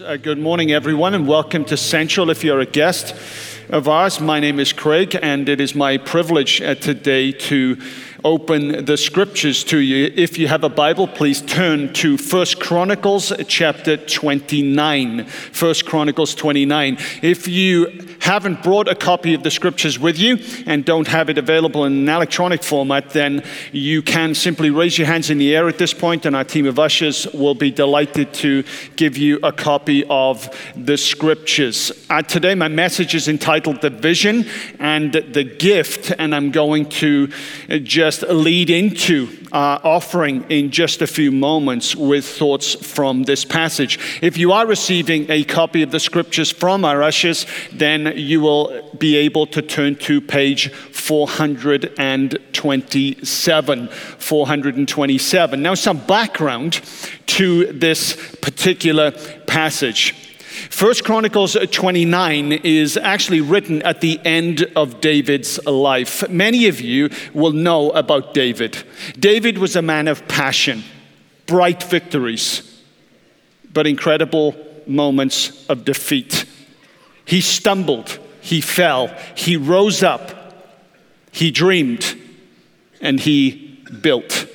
Uh, good morning, everyone, and welcome to Central. If you're a guest of ours, my name is Craig, and it is my privilege uh, today to open the scriptures to you. If you have a Bible, please turn to First Chronicles chapter 29. First Chronicles 29. If you haven't brought a copy of the scriptures with you and don't have it available in an electronic format, then you can simply raise your hands in the air at this point, and our team of ushers will be delighted to give you a copy of the scriptures. Uh, today, my message is entitled The Vision and the Gift, and I'm going to just just lead into our offering in just a few moments with thoughts from this passage. If you are receiving a copy of the scriptures from our ushers, then you will be able to turn to page 427. 427. Now, some background to this particular passage. First Chronicles 29 is actually written at the end of David's life. Many of you will know about David. David was a man of passion, bright victories, but incredible moments of defeat. He stumbled, he fell, he rose up, he dreamed, and he built.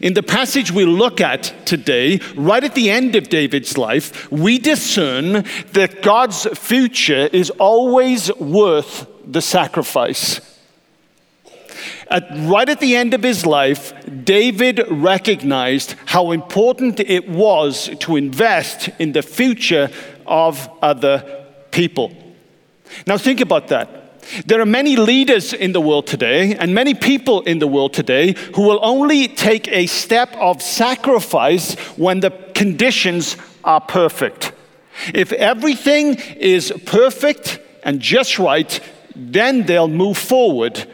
In the passage we look at today, right at the end of David's life, we discern that God's future is always worth the sacrifice. At, right at the end of his life, David recognized how important it was to invest in the future of other people. Now, think about that. There are many leaders in the world today and many people in the world today who will only take a step of sacrifice when the conditions are perfect. If everything is perfect and just right, then they'll move forward.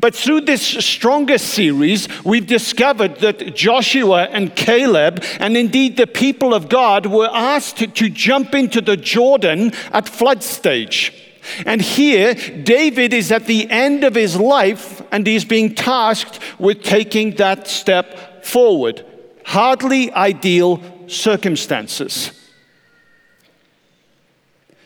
But through this stronger series, we've discovered that Joshua and Caleb, and indeed the people of God, were asked to, jump into the Jordan at flood stage. And here, David is at the end of his life and he's being tasked with taking that step forward. Hardly ideal circumstances.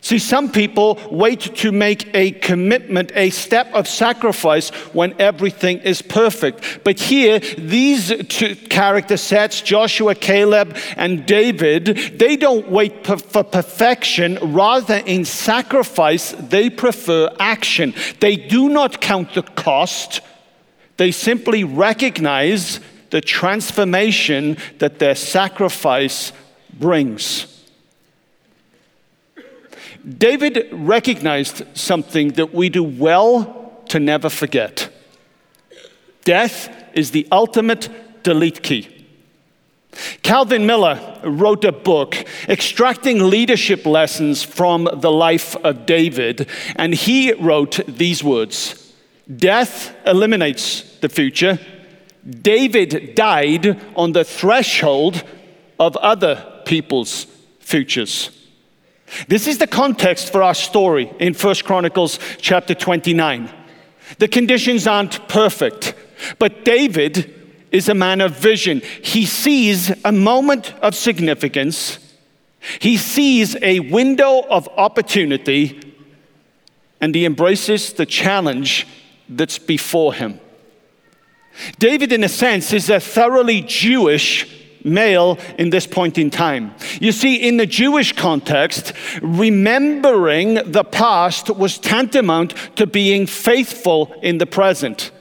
See, some people wait to make a commitment, a step of sacrifice when everything is perfect. But here, these two character sets, Joshua, Caleb, and David, they don't wait for perfection. Rather, in sacrifice, they prefer action. They do not count the cost, they simply recognize the transformation that their sacrifice brings. David recognized something that we do well to never forget death is the ultimate delete key. Calvin Miller wrote a book extracting leadership lessons from the life of David, and he wrote these words Death eliminates the future. David died on the threshold of other people's futures. This is the context for our story in 1 Chronicles chapter 29. The conditions aren't perfect, but David is a man of vision. He sees a moment of significance, he sees a window of opportunity, and he embraces the challenge that's before him. David, in a sense, is a thoroughly Jewish male in this point in time. You see, in the Jewish context, remembering the past was tantamount to being faithful in the present.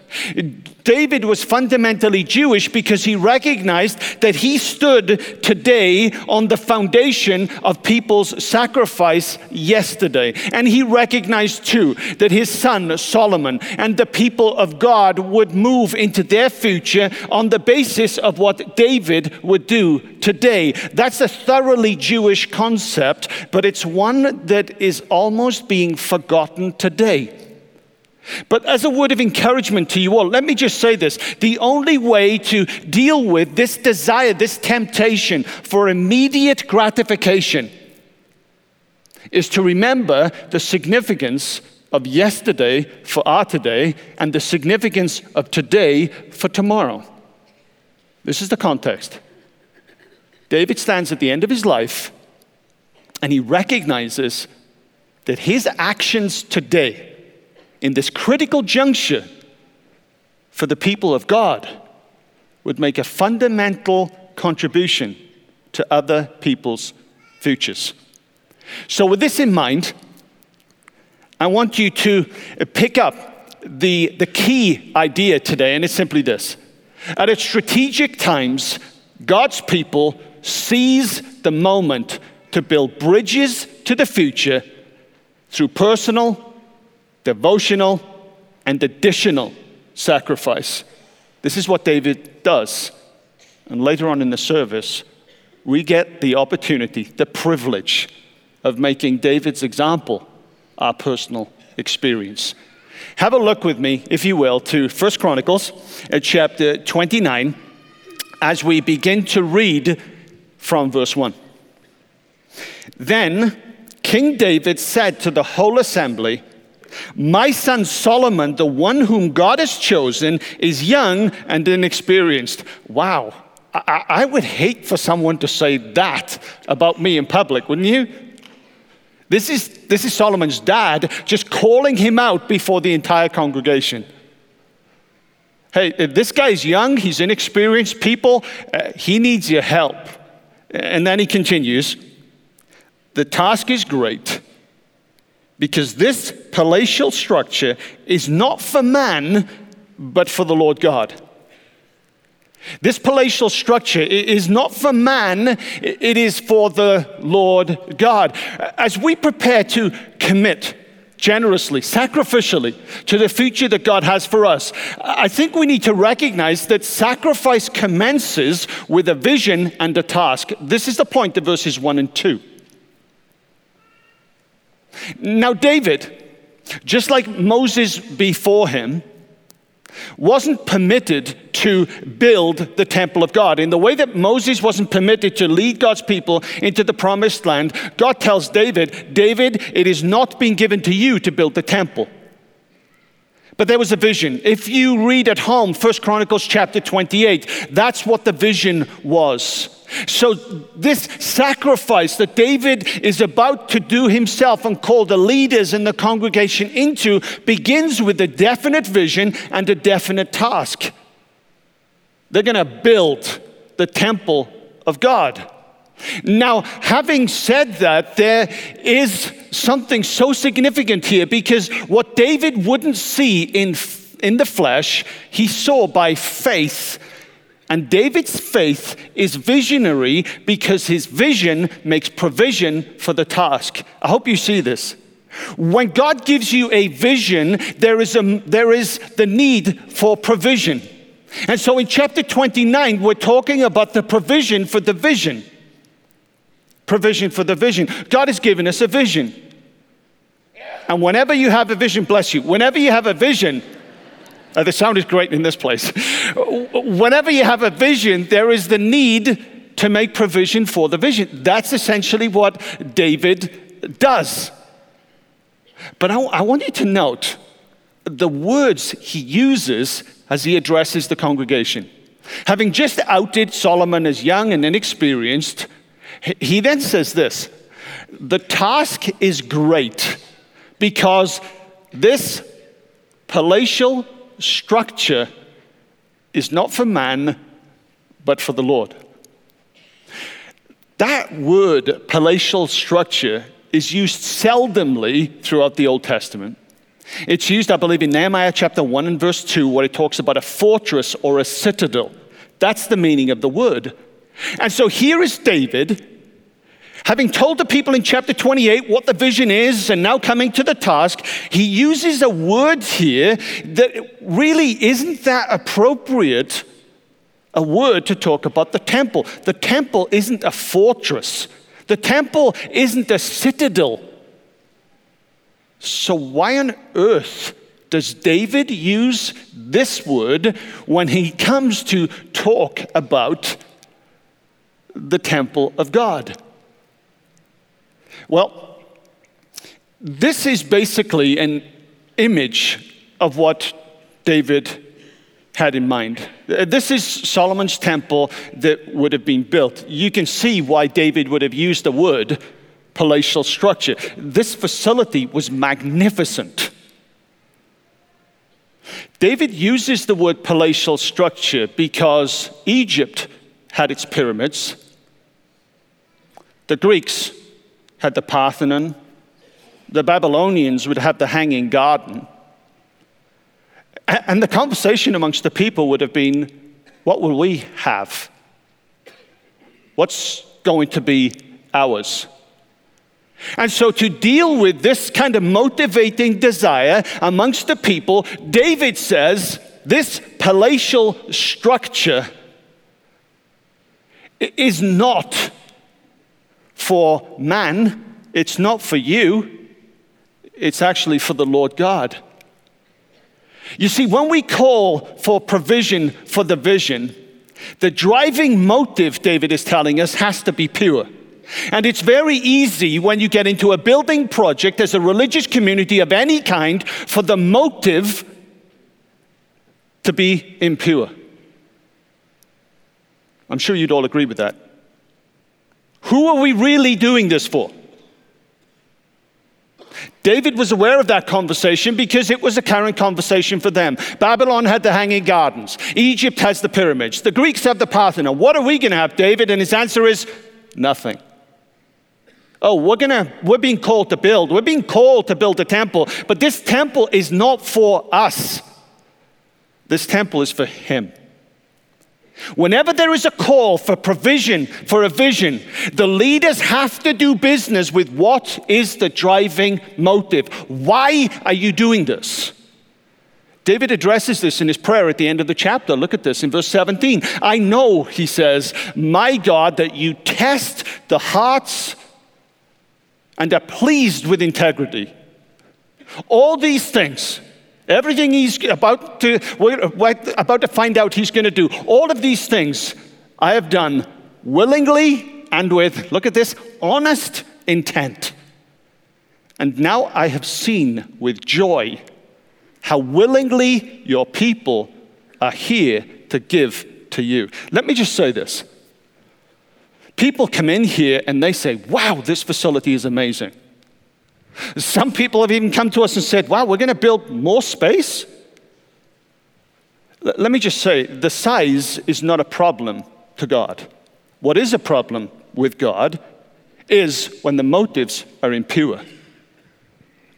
David was fundamentally Jewish because he recognized that he stood today on the foundation of people's sacrifice yesterday. And he recognized too that his son Solomon and the people of God would move into their future on the basis of what David would do today. That's a thoroughly Jewish concept, but it's one that is almost being forgotten today. But as a word of encouragement to you all, let me just say this. The only way to deal with this desire, this temptation for immediate gratification, is to remember the significance of yesterday for our today and the significance of today for tomorrow. This is the context. David stands at the end of his life And he recognizes that his actions today, in this critical juncture for the people of God, would make a fundamental contribution to other people's futures. So, with this in mind, I want you to pick up the, the key idea today, and it's simply this. At its strategic times, God's people seize the moment to build bridges to the future through personal, devotional, and additional sacrifice. This is what David does. And later on in the service, we get the opportunity, the privilege of making David's example our personal experience. Have a look with me, if you will, to 1 Chronicles uh, chapter 29 as we begin to read from verse 1. Then King David said to the whole assembly, My son Solomon, the one whom God has chosen, is young and inexperienced. Wow. I, I would hate for someone to say that about me in public, wouldn't you? This is, this is Solomon's dad just calling him out before the entire congregation. Hey, this guy's young, he's inexperienced. People, uh, he needs your help. And then he continues The task is great because this palatial structure is not for man, but for the Lord God. This palatial structure is not for man, it is for the Lord God. As we prepare to commit generously, sacrificially to the future that God has for us, I think we need to recognize that sacrifice commences with a vision and a task. This is the point of verses 1 and 2. Now, David, just like Moses before him, wasn't permitted to build the temple of God. In the way that Moses wasn't permitted to lead God's people into the promised land, God tells David, David, it is not being given to you to build the temple. But there was a vision. If you read at home, First Chronicles chapter 28, that's what the vision was. So, this sacrifice that David is about to do himself and call the leaders in the congregation into begins with a definite vision and a definite task. They're going to build the temple of God. Now, having said that, there is something so significant here because what David wouldn't see in, in the flesh, he saw by faith and David's faith is visionary because his vision makes provision for the task. I hope you see this. When God gives you a vision, there is, a, there is the need for provision. And so in chapter 29, we're talking about the provision for the vision. Provision for the vision. God has given us a vision. And whenever you have a vision, bless you, whenever you have a vision, uh, the sound is great in this place. Whenever you have a vision, there is the need to make provision for the vision. That's essentially what David does. But I, I want you to note the words he uses as he addresses the congregation. Having just outed Solomon as young and inexperienced, he then says this The task is great because this palatial structure is not for man, but for the Lord. That word, palatial structure, is used seldomly throughout the Old Testament. It's used, I believe, in Nehemiah chapter 1 and verse 2, where it talks about a fortress or a citadel. That's the meaning of the word. And so here is David Having told the people in chapter 28 what the vision is and now coming to the task, he uses a word here that really isn't that appropriate a word to talk about the temple. The temple isn't a fortress, the temple isn't a citadel. So, why on earth does David use this word when he comes to talk about the temple of God? Well, this is basically an image of what David had in mind. Uh, this is Solomon's temple that would have been built. You can see why David would have used the word palatial structure. This facility was magnificent. David uses the word palatial structure because Egypt had its pyramids, the Greeks had the Parthenon, the Babylonians would have the Hanging Garden. And the conversation amongst the people would have been what will we have? What's going to be ours? And so, to deal with this kind of motivating desire amongst the people, David says this palatial structure is not for man, it's not for you, it's actually for the Lord God. You see, when we call for provision for the vision, the driving motive, David is telling us, has to be pure. And it's very easy when you get into a building project as a religious community of any kind for the motive to be impure. I'm sure you'd all agree with that. Who are we really doing this for? David was aware of that conversation because it was a current conversation for them. Babylon had the hanging gardens, Egypt has the pyramids, the Greeks have the Parthenon. What are we going to have, David? And his answer is nothing. Oh, we're gonna, we're being called to build. We're being called to build a temple, but this temple is not for us. This temple is for him. Whenever there is a call for provision, for a vision, the leaders have to do business with what is the driving motive. Why are you doing this? David addresses this in his prayer at the end of the chapter. Look at this in verse 17. I know, he says, my God, that you test the hearts and are pleased with integrity. All these things, everything he's about to, about to find out he's going to do, all of these things I have done willingly and with, look at this, honest intent. And now I have seen with joy how willingly your people are here to give to you. Let me just say this People come in here and they say, wow, this facility is amazing. Some people have even come to us and said, wow, we're going to build more space. Let me just say, the size is not a problem to God. What is a problem with God is when the motives are impure.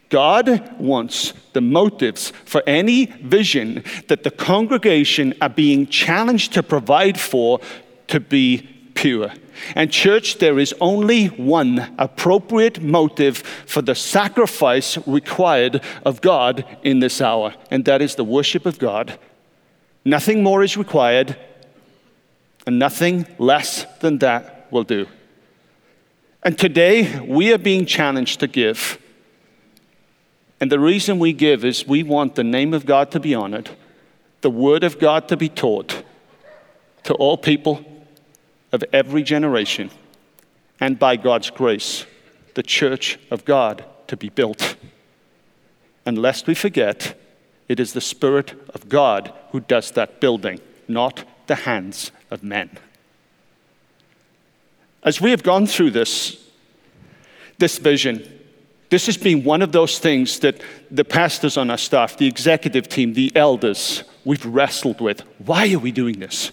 God wants the motives for any vision that the congregation are being challenged to provide for to be pure. And, church, there is only one appropriate motive for the sacrifice required of God in this hour, and that is the worship of God. Nothing more is required, and nothing less than that will do. And today, we are being challenged to give. And the reason we give is we want the name of God to be honored, the word of God to be taught to all people of every generation, and by God's grace, the church of God to be built. And lest we forget, it is the Spirit of God who does that building, not the hands of men. As we have gone through this, this vision, this has been one of those things that the pastors on our staff, the executive team, the elders, we've wrestled with. Why are we doing this?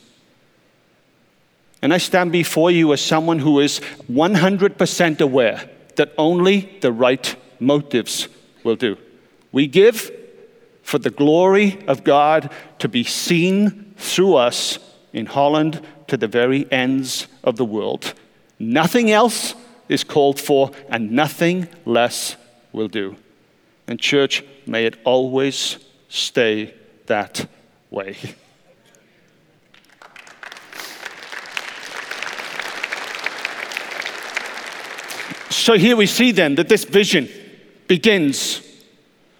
And I stand before you as someone who is 100% aware that only the right motives will do. We give for the glory of God to be seen through us in Holland to the very ends of the world. Nothing else is called for, and nothing less will do. And, church, may it always stay that way. So here we see then that this vision begins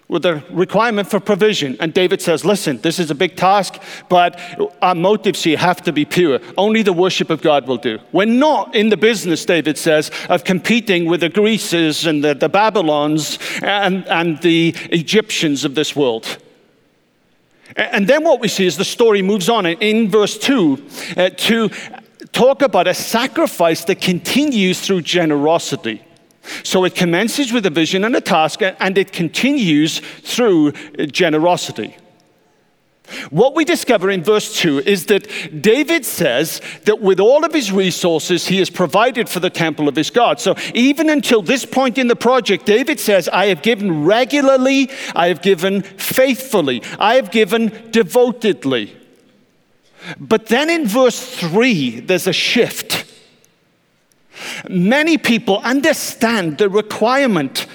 with a requirement for provision. And David says, Listen, this is a big task, but our motives here have to be pure. Only the worship of God will do. We're not in the business, David says, of competing with the Greeces and the, the Babylons and, and the Egyptians of this world. And then what we see is the story moves on in verse 2 uh, to talk about a sacrifice that continues through generosity. So it commences with a vision and a task, and it continues through generosity. What we discover in verse 2 is that David says that with all of his resources, he has provided for the temple of his God. So even until this point in the project, David says, I have given regularly, I have given faithfully, I have given devotedly. But then in verse 3, there's a shift. Many people understand the requirement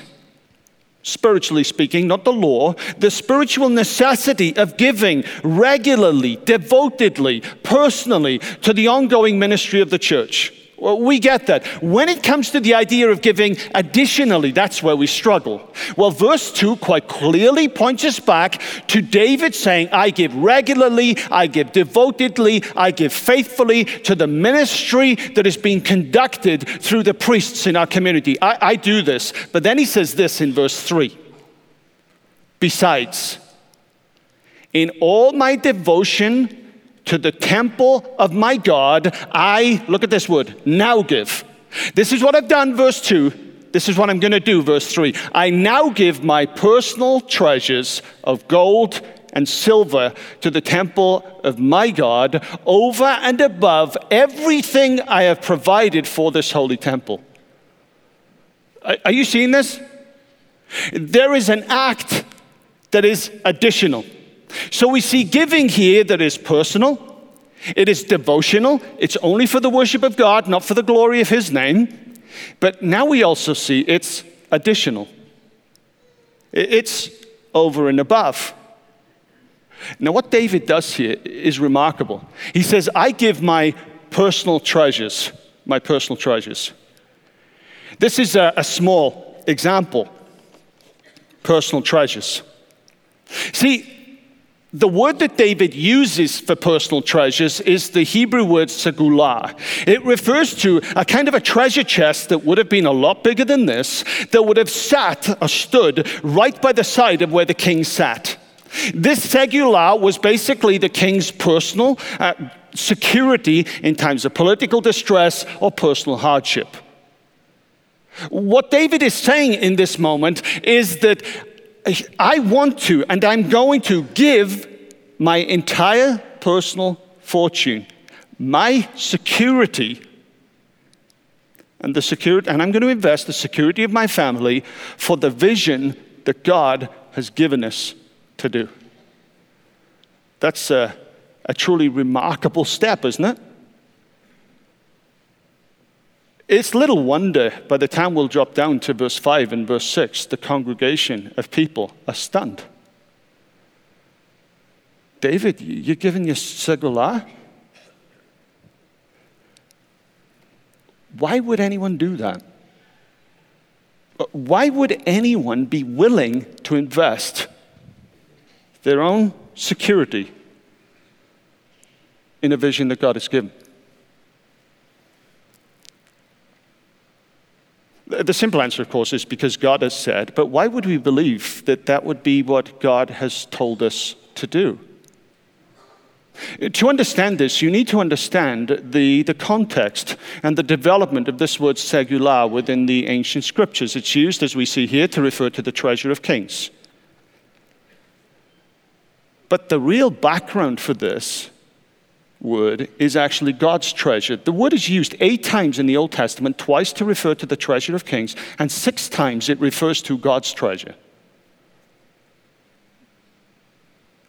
spiritually speaking, not the law, the spiritual necessity of giving regularly, devotedly, personally to the ongoing ministry of the church. Well, we get that. When it comes to the idea of giving additionally, that's where we struggle. Well, verse 2 quite clearly points us back to David saying, I give regularly, I give devotedly, I give faithfully to the ministry that is being conducted through the priests in our community. I, I do this. But then he says this in verse 3 Besides, in all my devotion, to the temple of my God, I, look at this word, now give. This is what I've done, verse 2. This is what I'm going to do, verse 3. I now give my personal treasures of gold and silver to the temple of my God over and above everything I have provided for this holy temple. Are you seeing this? There is an act that is additional. So we see giving here that is personal, it is devotional, it's only for the worship of God, not for the glory of His name. But now we also see it's additional, it's over and above. Now, what David does here is remarkable. He says, I give my personal treasures, my personal treasures. This is a, a small example personal treasures. See, the word that David uses for personal treasures is the Hebrew word segula. It refers to a kind of a treasure chest that would have been a lot bigger than this, that would have sat or stood right by the side of where the king sat. This segula was basically the king's personal uh, security in times of political distress or personal hardship. What David is saying in this moment is that I want to and I'm going to give my entire personal fortune, my security, and the security, and I'm going to invest the security of my family for the vision that God has given us to do. That's a, a truly remarkable step, isn't it? It's little wonder by the time we'll drop down to verse 5 and verse 6, the congregation of people are stunned. David, you're giving your segulah? Why would anyone do that? Uh, why would anyone be willing to invest their own security in a vision that God has given? The simple answer, of course, is because God has said, but why would we believe that that would be what God has told us to do? To understand this, you need to understand the, the context and the development of this word segulah within the ancient scriptures. It's used, as we see here, to refer to the treasure of kings. But the real background for this word is actually God's treasure. The word is used eight times in the Old Testament, twice to refer to the treasure of kings, and six times it refers to God's treasure.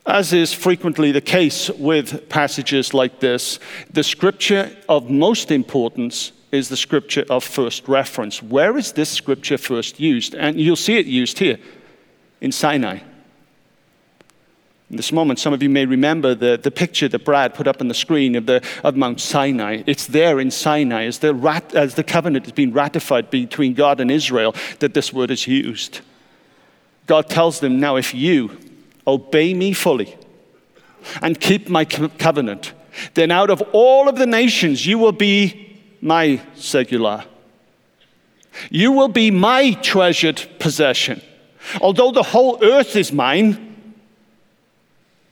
As is frequently the case with passages like this, the scripture of most importance is the scripture of first reference. Where is this scripture first used? And you'll see it used here in Sinai. In this moment, some of you may remember the, the picture that Brad put up on the screen of, the, of Mount Sinai. It's there in Sinai as the, rat, as the covenant has been ratified between God and Israel that this word is used. God tells them, Now, if you obey me fully and keep my covenant, then out of all of the nations you will be my segulah. You will be my treasured possession. Although the whole earth is mine,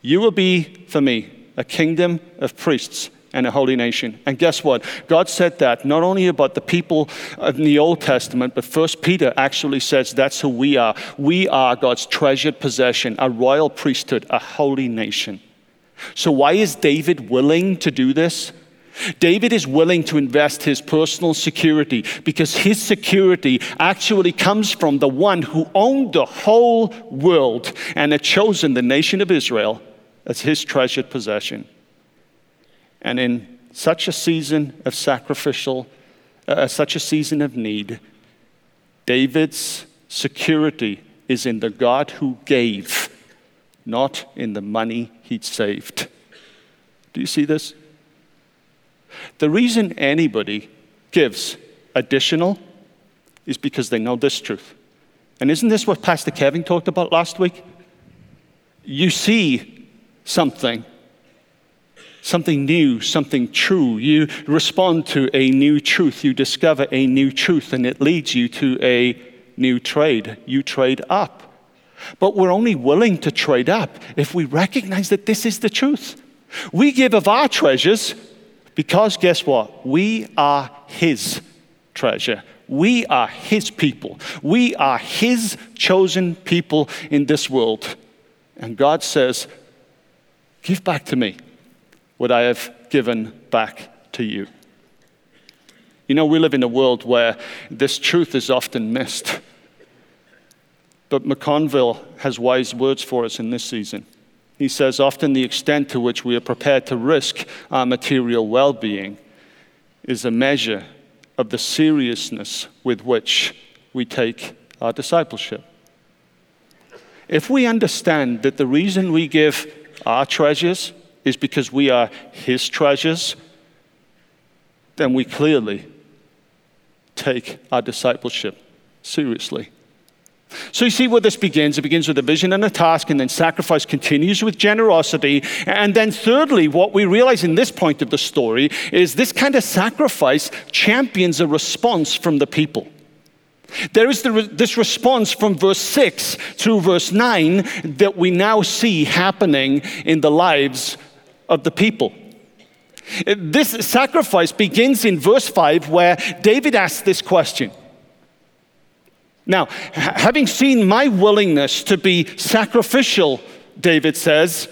you will be for me a kingdom of priests and a holy nation. And guess what? God said that not only about the people in the Old Testament, but First Peter actually says that's who we are. We are God's treasured possession, a royal priesthood, a holy nation. So, why is David willing to do this? David is willing to invest his personal security because his security actually comes from the one who owned the whole world and had chosen the nation of Israel as his treasured possession. And in such a season of sacrificial, uh, such a season of need, David's security is in the God who gave, not in the money he'd saved. Do you see this? The reason anybody gives additional is because they know this truth. And isn't this what Pastor Kevin talked about last week? You see something something new, something true. You respond to a new truth. You discover a new truth, and it leads you to a new trade. You trade up. But we're only willing to trade up if we recognize that this is the truth. We give of our treasures because guess what? We are His treasure. We are His people. We are His chosen people in this world. And God says, Give back to me what I have given back to you. You know, we live in a world where this truth is often missed. But McConville has wise words for us in this season. He says, often the extent to which we are prepared to risk our material well being is a measure of the seriousness with which we take our discipleship. If we understand that the reason we give our treasures is because we are His treasures, then we clearly take our discipleship seriously. So you see where this begins. It begins with a vision and a task, and then sacrifice continues with generosity. And then, thirdly, what we realize in this point of the story is this kind of sacrifice champions a response from the people. There is the, this response from verse 6 through verse 9 that we now see happening in the lives of the people. This sacrifice begins in verse 5, where David asks this question. Now, having seen my willingness to be sacrificial, David says,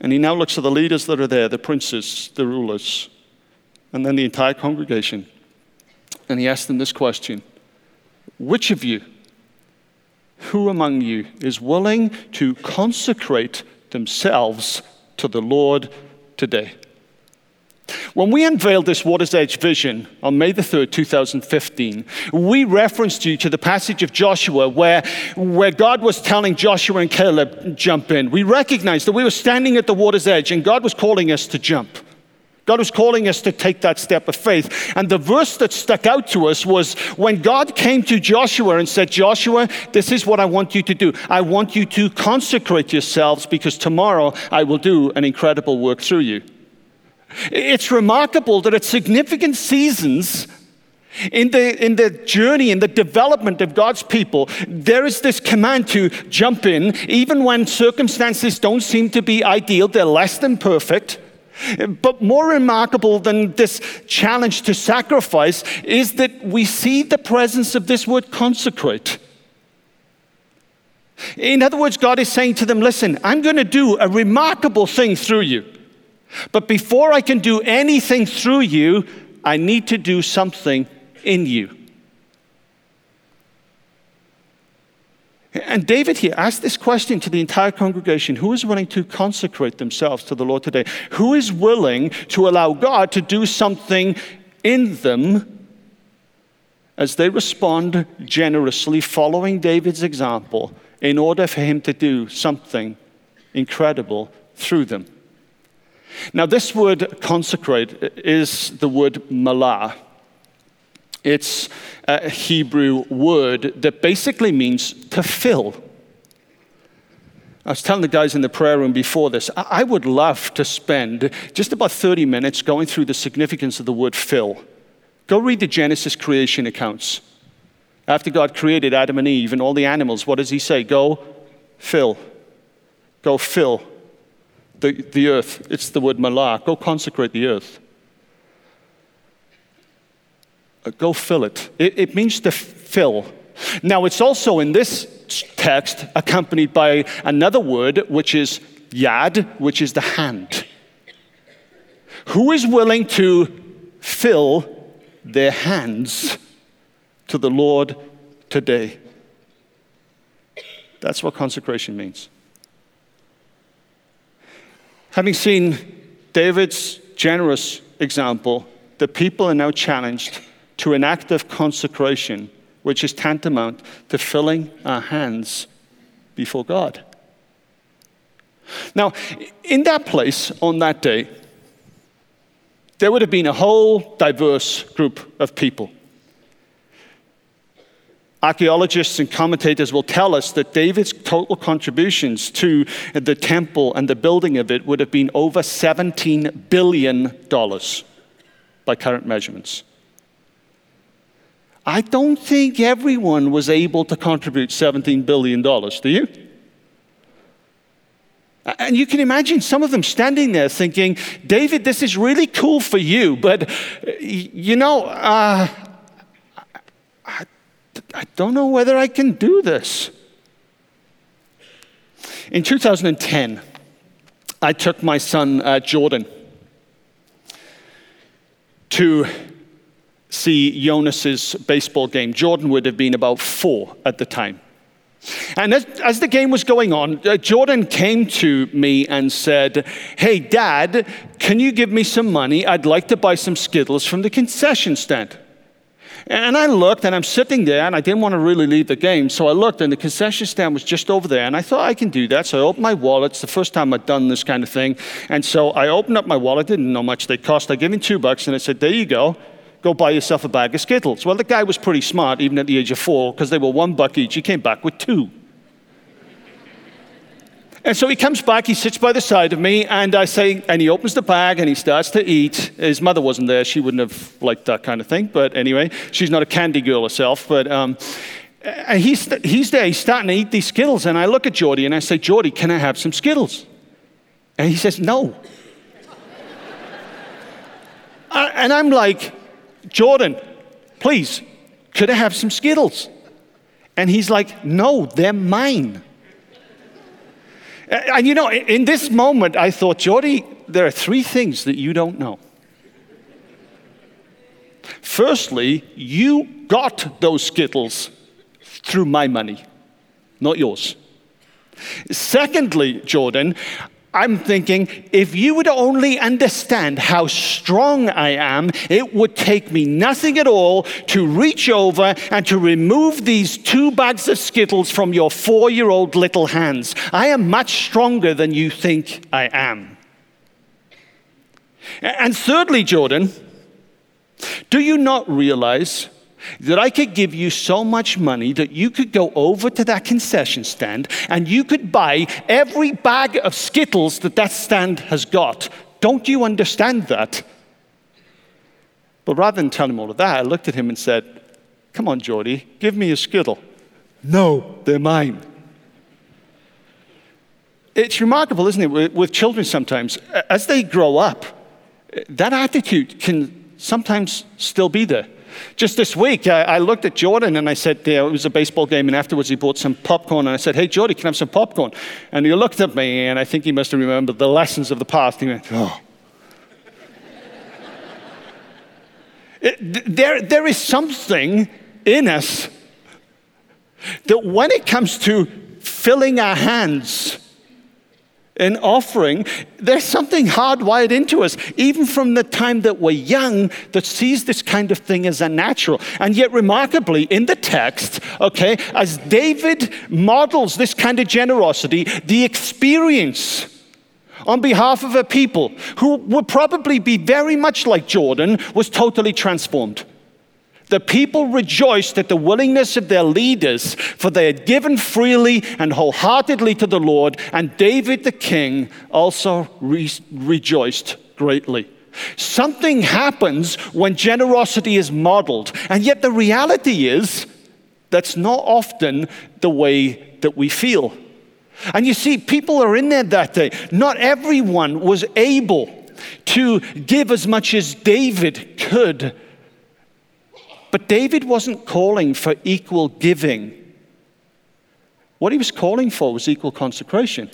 and he now looks at the leaders that are there, the princes, the rulers, and then the entire congregation. And he asks them this question Which of you, who among you, is willing to consecrate themselves to the Lord today. When we unveiled this Water's Edge vision on May the 3rd, 2015, we referenced you to the passage of Joshua where, where God was telling Joshua and Caleb, jump in. We recognized that we were standing at the water's edge and God was calling us to jump. God was calling us to take that step of faith. And the verse that stuck out to us was when God came to Joshua and said, Joshua, this is what I want you to do. I want you to consecrate yourselves because tomorrow I will do an incredible work through you. It's remarkable that at significant seasons, in the, in the journey, in the development of God's people, there is this command to jump in, even when circumstances don't seem to be ideal, they're less than perfect. But more remarkable than this challenge to sacrifice is that we see the presence of this word consecrate. In other words, God is saying to them, Listen, I'm going to do a remarkable thing through you. But before I can do anything through you, I need to do something in you. And David here asked this question to the entire congregation Who is willing to consecrate themselves to the Lord today? Who is willing to allow God to do something in them as they respond generously, following David's example, in order for him to do something incredible through them? Now, this word consecrate is the word malah. It's a Hebrew word that basically means to fill. I was telling the guys in the prayer room before this, I would love to spend just about 30 minutes going through the significance of the word fill. Go read the Genesis creation accounts. After God created Adam and Eve and all the animals, what does he say? Go fill. Go fill the, the earth. It's the word malak. Go consecrate the earth. Uh, Uh, go fill it. it. It means to fill. Now, it's also in this text accompanied by another word, which is yad, which is the hand. Who is willing to fill their hands to the Lord today? That's what consecration means. Having seen David's generous example, the people are now challenged to an act of consecration, which is tantamount to filling our hands before God. Now, in that place on that day, there would have been a whole diverse group of people. Archaeologists and commentators will tell us that David's total contributions to the temple and the building of it would have been over $17 billion by current measurements. I don't think everyone was able to contribute $17 billion, do you? And you can imagine some of them standing there thinking, David, this is really cool for you, but you know, uh, I, I don't know whether I can do this. In 2010, I took my son uh, Jordan to see Jonas's baseball game. Jordan would have been about four at the time. And as, as, the game was going on, uh, Jordan came to me and said, Hey, Dad, can you give me some money? I'd like to buy some Skittles from the concession stand. And I looked, and I'm sitting there, and I didn't want to really leave the game. So I looked, and the concession stand was just over there. And I thought I can do that. So I opened my wallet. It's the first time I'd done this kind of thing. And so I opened up my wallet. Didn't know much they cost. I gave him two bucks, and I said, There you go go buy yourself a bag of Skittles. Well, the guy was pretty smart, even at the age of four, because they were one buck each. He came back with two. And so he comes back, he sits by the side of me, and I say, and he opens the bag and he starts to eat. His mother wasn't there, she wouldn't have liked that kind of thing, but anyway, she's not a candy girl herself. But um, and he's, he's there, he's starting to eat these Skittles, and I look at Geordie and I say, Geordie, can I have some Skittles? And he says, No. and I'm like, Jordan, please, could I have some Skittles? And he's like, No, they're mine. Uh, and you know, in this moment, I thought, Jordy, there are three things that you don't know. Firstly, you got those Skittles through my money, not yours. Secondly, Jordan, I'm thinking, if you would only understand how strong I am, it would take me nothing at all to reach over and to remove these two bags of Skittles from your four year old little hands. I am much stronger than you think I am. And thirdly, Jordan, do you not realize that I could give you so much money that you could go over to that concession stand and you could buy every bag of Skittles that that stand has got. Don't you understand that? But rather than tell him all of that, I looked at him and said, Come on, Geordie, give me a Skittle. No, they're mine. It's remarkable, isn't it, with children sometimes. As they grow up, that attitude can sometimes still be there. Just this week, I, I looked at Jordan and I said, yeah, it was a baseball game, and afterwards he bought some popcorn. And I said, Hey, Jordan, can I have some popcorn? And he looked at me, and I think he must have remembered the lessons of the past. He went, Oh. it, there, there is something in us that when it comes to filling our hands, an offering, there's something hardwired into us, even from the time that we're young, that sees this kind of thing as unnatural. And yet, remarkably, in the text, okay, as David models this kind of generosity, the experience on behalf of a people who would probably be very much like Jordan was totally transformed. The people rejoiced at the willingness of their leaders, for they had given freely and wholeheartedly to the Lord, and David the king also re- rejoiced greatly. Something happens when generosity is modeled, and yet the reality is that's not often the way that we feel. And you see, people are in there that day. Not everyone was able to give as much as David could. But David wasn't calling for equal giving. What he was calling for was equal consecration.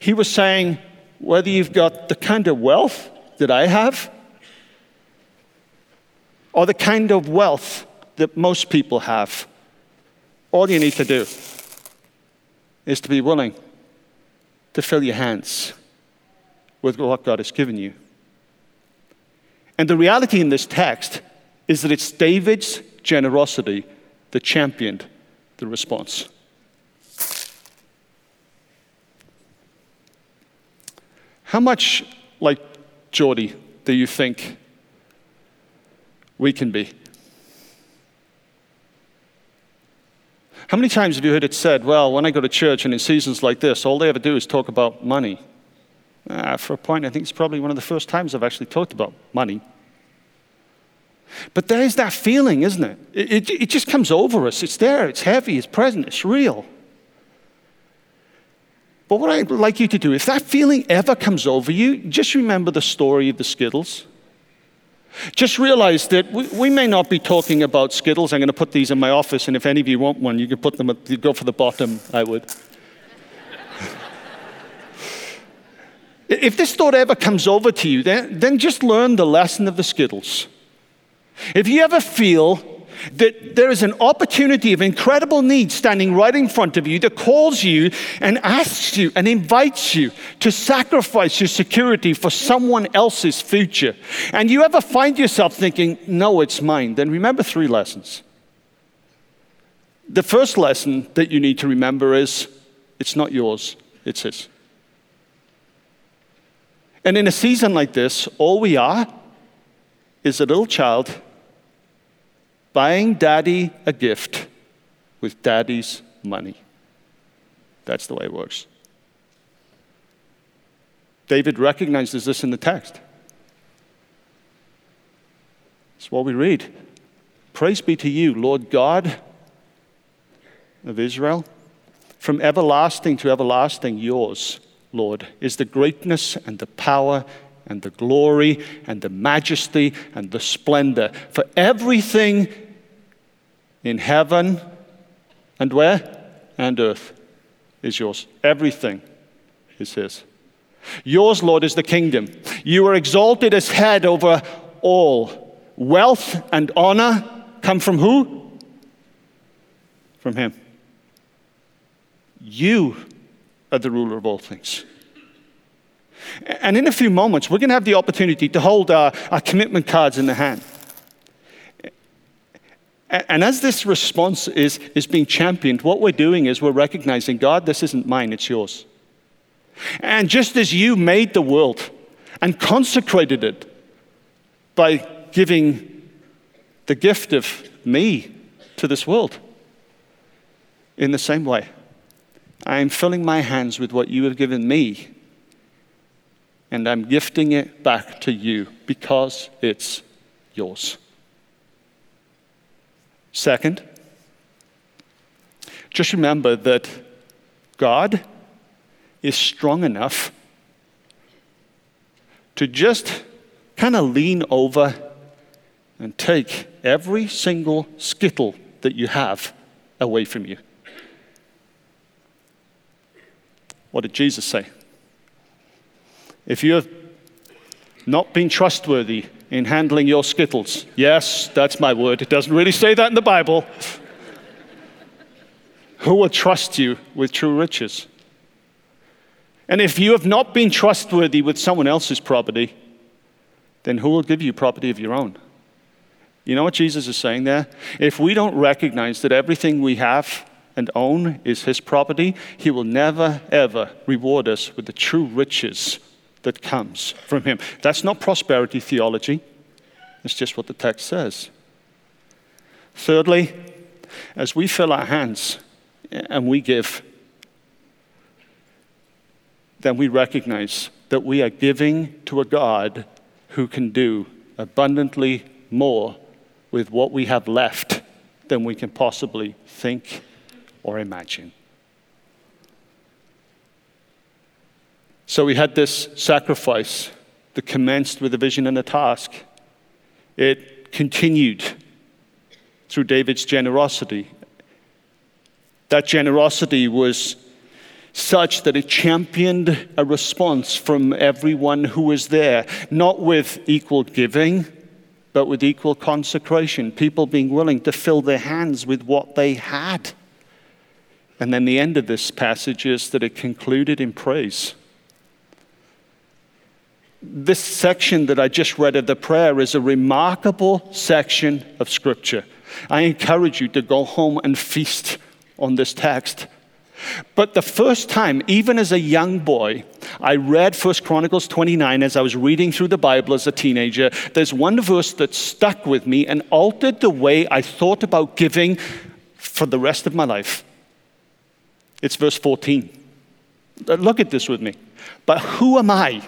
He was saying, whether you've got the kind of wealth that I have, or the kind of wealth that most people have, all you need to do is to be willing to fill your hands with what God has given you. And the reality in this text is that it's David's generosity that championed the response. How much like Geordie do you think we can be? How many times have you heard it said, well, when I go to church and in seasons like this, all they ever do is talk about money? Uh, for a point, I think it's probably one of the first times I've actually talked about money. But there is that feeling, isn't it? It, it? it just comes over us. It's there, it's heavy, it's present, it's real. But what I'd like you to do, if that feeling ever comes over you, just remember the story of the Skittles. Just realize that we, we, may not be talking about Skittles. I'm going to put these in my office, and if any of you want one, you can put them, at, go for the bottom, I would. if this thought ever comes over to you, then, then just learn the lesson of the Skittles. If you ever feel that there is an opportunity of incredible need standing right in front of you that calls you and asks you and invites you to sacrifice your security for someone else's future, and you ever find yourself thinking, no, it's mine, then remember three lessons. The first lesson that you need to remember is it's not yours, it's His. And in a season like this, all we are is a little child buying daddy a gift with daddy's money. That's the way it works. David recognizes this in the text. It's what we read. Praise be to you, Lord God of Israel. From everlasting to everlasting, yours, Lord, is the greatness and the power and the glory and the majesty and the splendor. For everything in heaven and where? And earth is yours. Everything is His. Yours, Lord, is the kingdom. You are exalted as head over all. Wealth and honor come from who? From Him. You are the ruler of all things. And in a few moments, we're going to have the opportunity to hold our, our commitment cards in the hand. And as this response is, is being championed, what we're doing is we're recognizing God, this isn't mine, it's yours. And just as you made the world and consecrated it by giving the gift of me to this world, in the same way, I am filling my hands with what you have given me and I'm gifting it back to you because it's yours. Second, just remember that God is strong enough to just kind of lean over and take every single skittle that you have away from you. What did Jesus say? If you have not been trustworthy in handling your skittles, yes, that's my word. It doesn't really say that in the Bible. Who will trust you with true riches? And if you have not been trustworthy with someone else's property, then who will give you property of your own? You know what Jesus is saying there? If we don't recognize that everything we have and own is His property, He will never, ever reward us with the true riches that comes from him. That's not prosperity theology, it's just what the text says. Thirdly, as we fill our hands and we give, then we recognize that we are giving to a God who can do abundantly more with what we have left than we can possibly think or imagine. So we had this sacrifice that commenced with a vision and a task. It continued through David's generosity. That generosity was such that it championed a response from everyone who was there, not with equal giving, but with equal consecration, people being willing to fill their hands with what they had. And then the end of this passage is that it concluded in praise. This section that I just read of the prayer is a remarkable section of Scripture. I encourage you to go home and feast on this text. But the first time, even as a young boy, I read 1 Chronicles 29 as I was reading through the Bible as a teenager. There's one verse that stuck with me and altered the way I thought about giving for the rest of my life. It's verse 14. Uh, look at this with me. But who am I?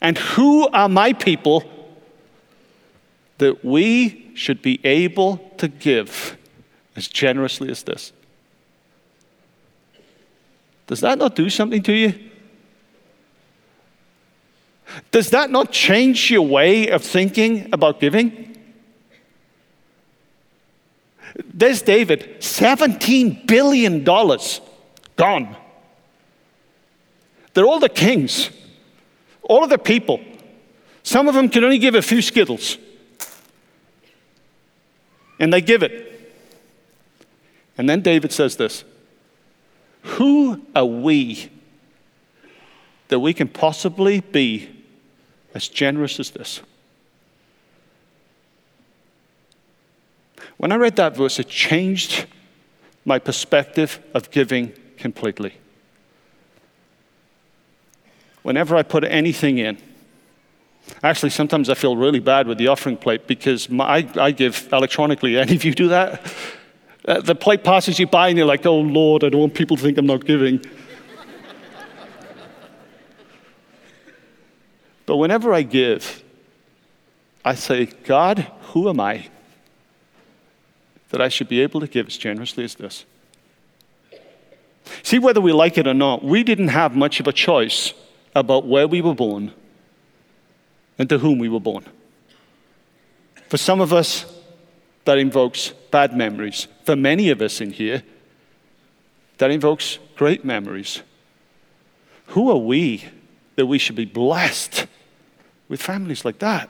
And who are my people that we should be able to give as generously as this? Does that not do something to you? Does that not change your way of thinking about giving? There's David, $17 billion gone. They're all the kings, all of the people. Some of them can only give a few skittles. And they give it. And then David says this who are we that we can possibly be as generous as this? When I read that verse, it changed my perspective of giving completely. Whenever I put anything in, actually, sometimes I feel really bad with the offering plate because my, I, I give electronically. Any of you do that? Uh, the plate passes you by and you're like, oh Lord, I don't want people to think I'm not giving. but whenever I give, I say, God, who am I that I should be able to give as generously as this? See, whether we like it or not, we didn't have much of a choice about where we were born and to whom we were born. For some of us, that invokes bad memories. For many of us in here, that invokes great memories. Who are we that we should be blessed with families like that?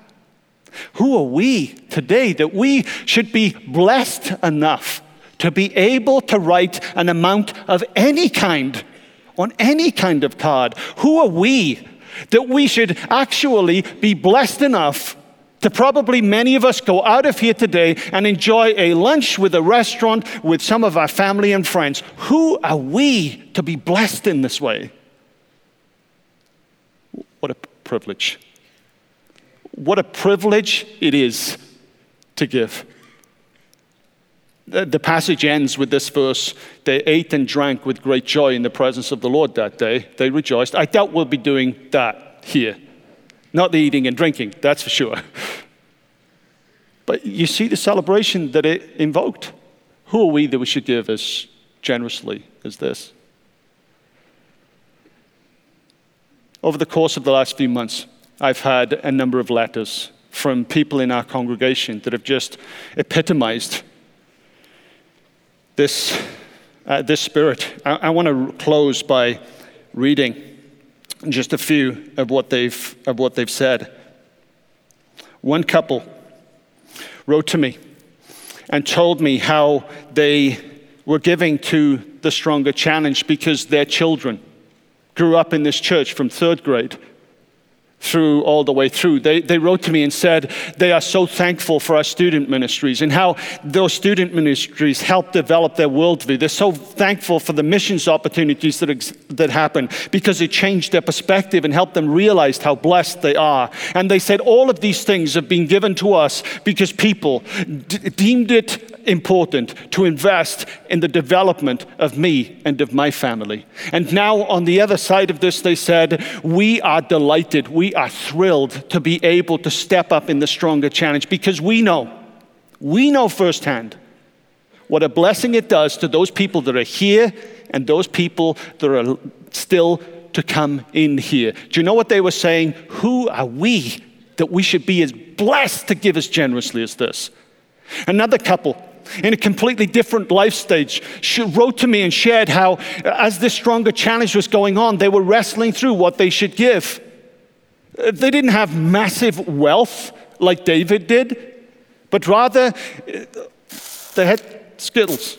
Who are we today that we should be blessed enough to be able to write an amount of any kind on any kind of card? Who are we that we should actually be blessed enough to probably many of us go out of here today and enjoy a lunch with a restaurant with some of our family and friends. Who are we to be blessed in this way? What a privilege. What a privilege it is to give. The, passage ends with this verse They ate and drank with great joy in the presence of the Lord that day. They rejoiced. I doubt we'll be doing that here. Not the eating and drinking, that's for sure. But you see the celebration that it invoked. Who are we that we should give as generously as this? Over the course of the last few months, I've had a number of letters from people in our congregation that have just epitomized this, uh, this spirit. I, I want to close by reading just a few of what they've, of what they've said. One couple wrote to me and told me how they were giving to the Stronger Challenge because their children grew up in this church from third grade through all the way through. They, they wrote to me and said they are so thankful for our student ministries and how those student ministries help develop their worldview. They're so thankful for the missions opportunities that, ex- that happen because it changed their perspective and helped them realize how blessed they are. And they said all of these things have been given to us because people d- deemed it important to invest in the development of me and of my family. And now, on the other side of this, they said, We are delighted, we are thrilled to be able to step up in the stronger challenge because we know, we know firsthand what a blessing it does to those people that are here and those people that are still to come in here. Do you know what they were saying? Who are we that we should be as blessed to give as generously as this? Another couple in a completely different life stage wrote to me and shared how, uh, as this stronger challenge was going on, they were wrestling through what they should give. They didn't have massive wealth like David did, but rather uh, they had Skittles.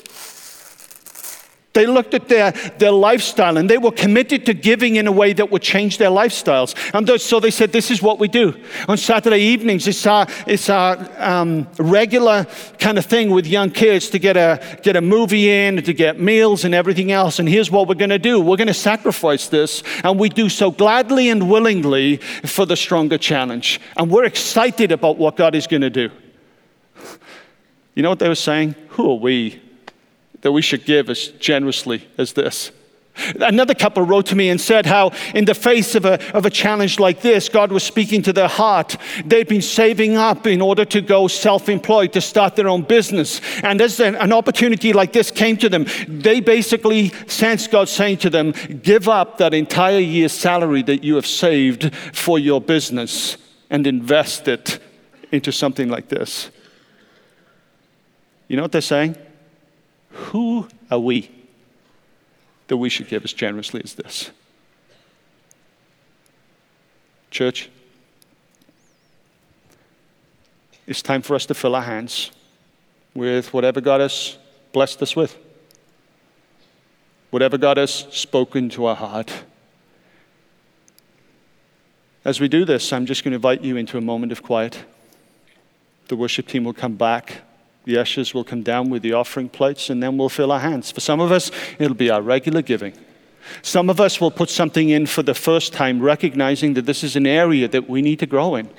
They looked at their, their lifestyle and they were committed to giving in a way that would change their lifestyles. And so they said, This is what we do. On Saturday evenings, it's our, it's our um, regular kind of thing with young kids to get a, get a movie in, to get meals and everything else. And here's what we're going to do we're going to sacrifice this, and we do so gladly and willingly for the stronger challenge. And we're excited about what God is going to do. You know what they were saying? Who are we that we should give as generously as this. Another couple wrote to me and said how, in the face of a, of a challenge like this, God was speaking to their heart. They'd been saving up in order to go self employed, to start their own business. And as an, an opportunity like this came to them, they basically sensed God saying to them, Give up that entire year's salary that you have saved for your business and invest it into something like this. You know what they're saying? Who are we that we should give as generously as this? Church, it's time for us to fill our hands with whatever God has blessed us with, whatever God has spoken to our heart. As we do this, I'm just going to invite you into a moment of quiet. The worship team will come back. The ushers will come down with the offering plates and then we'll fill our hands. For some of us, it'll be our regular giving. Some of us will put something in for the first time, recognizing that this is an area that we need to grow in.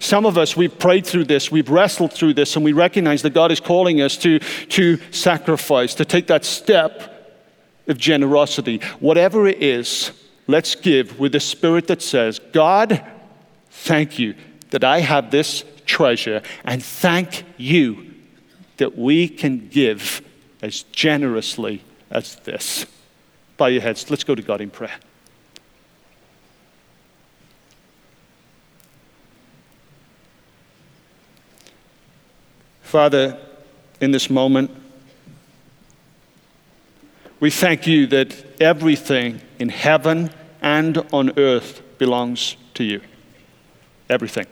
Some of us, we've prayed through this, we've wrestled through this, and we recognize that God is calling us to, to sacrifice, to take that step of generosity. Whatever it is, let's give with the spirit that says, God, thank you that I have this treasure, and thank you that we can give as generously as this. Bow your heads. Let's go to God in prayer. Father, in this moment, we thank you that everything in heaven and on earth belongs to you. Everything.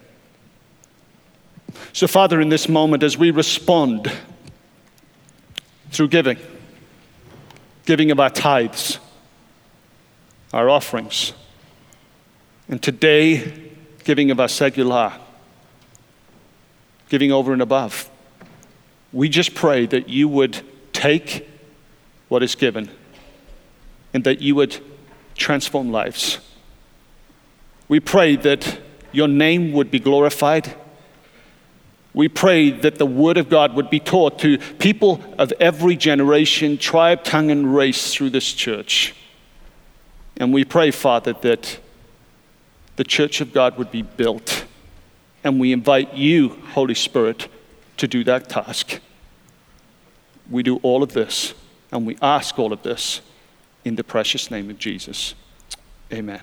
So, Father, in this moment, as we respond through giving, giving of our tithes, our offerings, and today, giving of our secular, giving over and above, we just pray that you would take what is given and that you would transform lives. We pray that your name would be glorified we pray that the Word of God would be taught to people of every generation, tribe, tongue, and race through this church. And we pray, Father, that the church of God would be built. And we invite you, Holy Spirit, to do that task. We do all of this, and we ask all of this in the precious name of Jesus. Amen.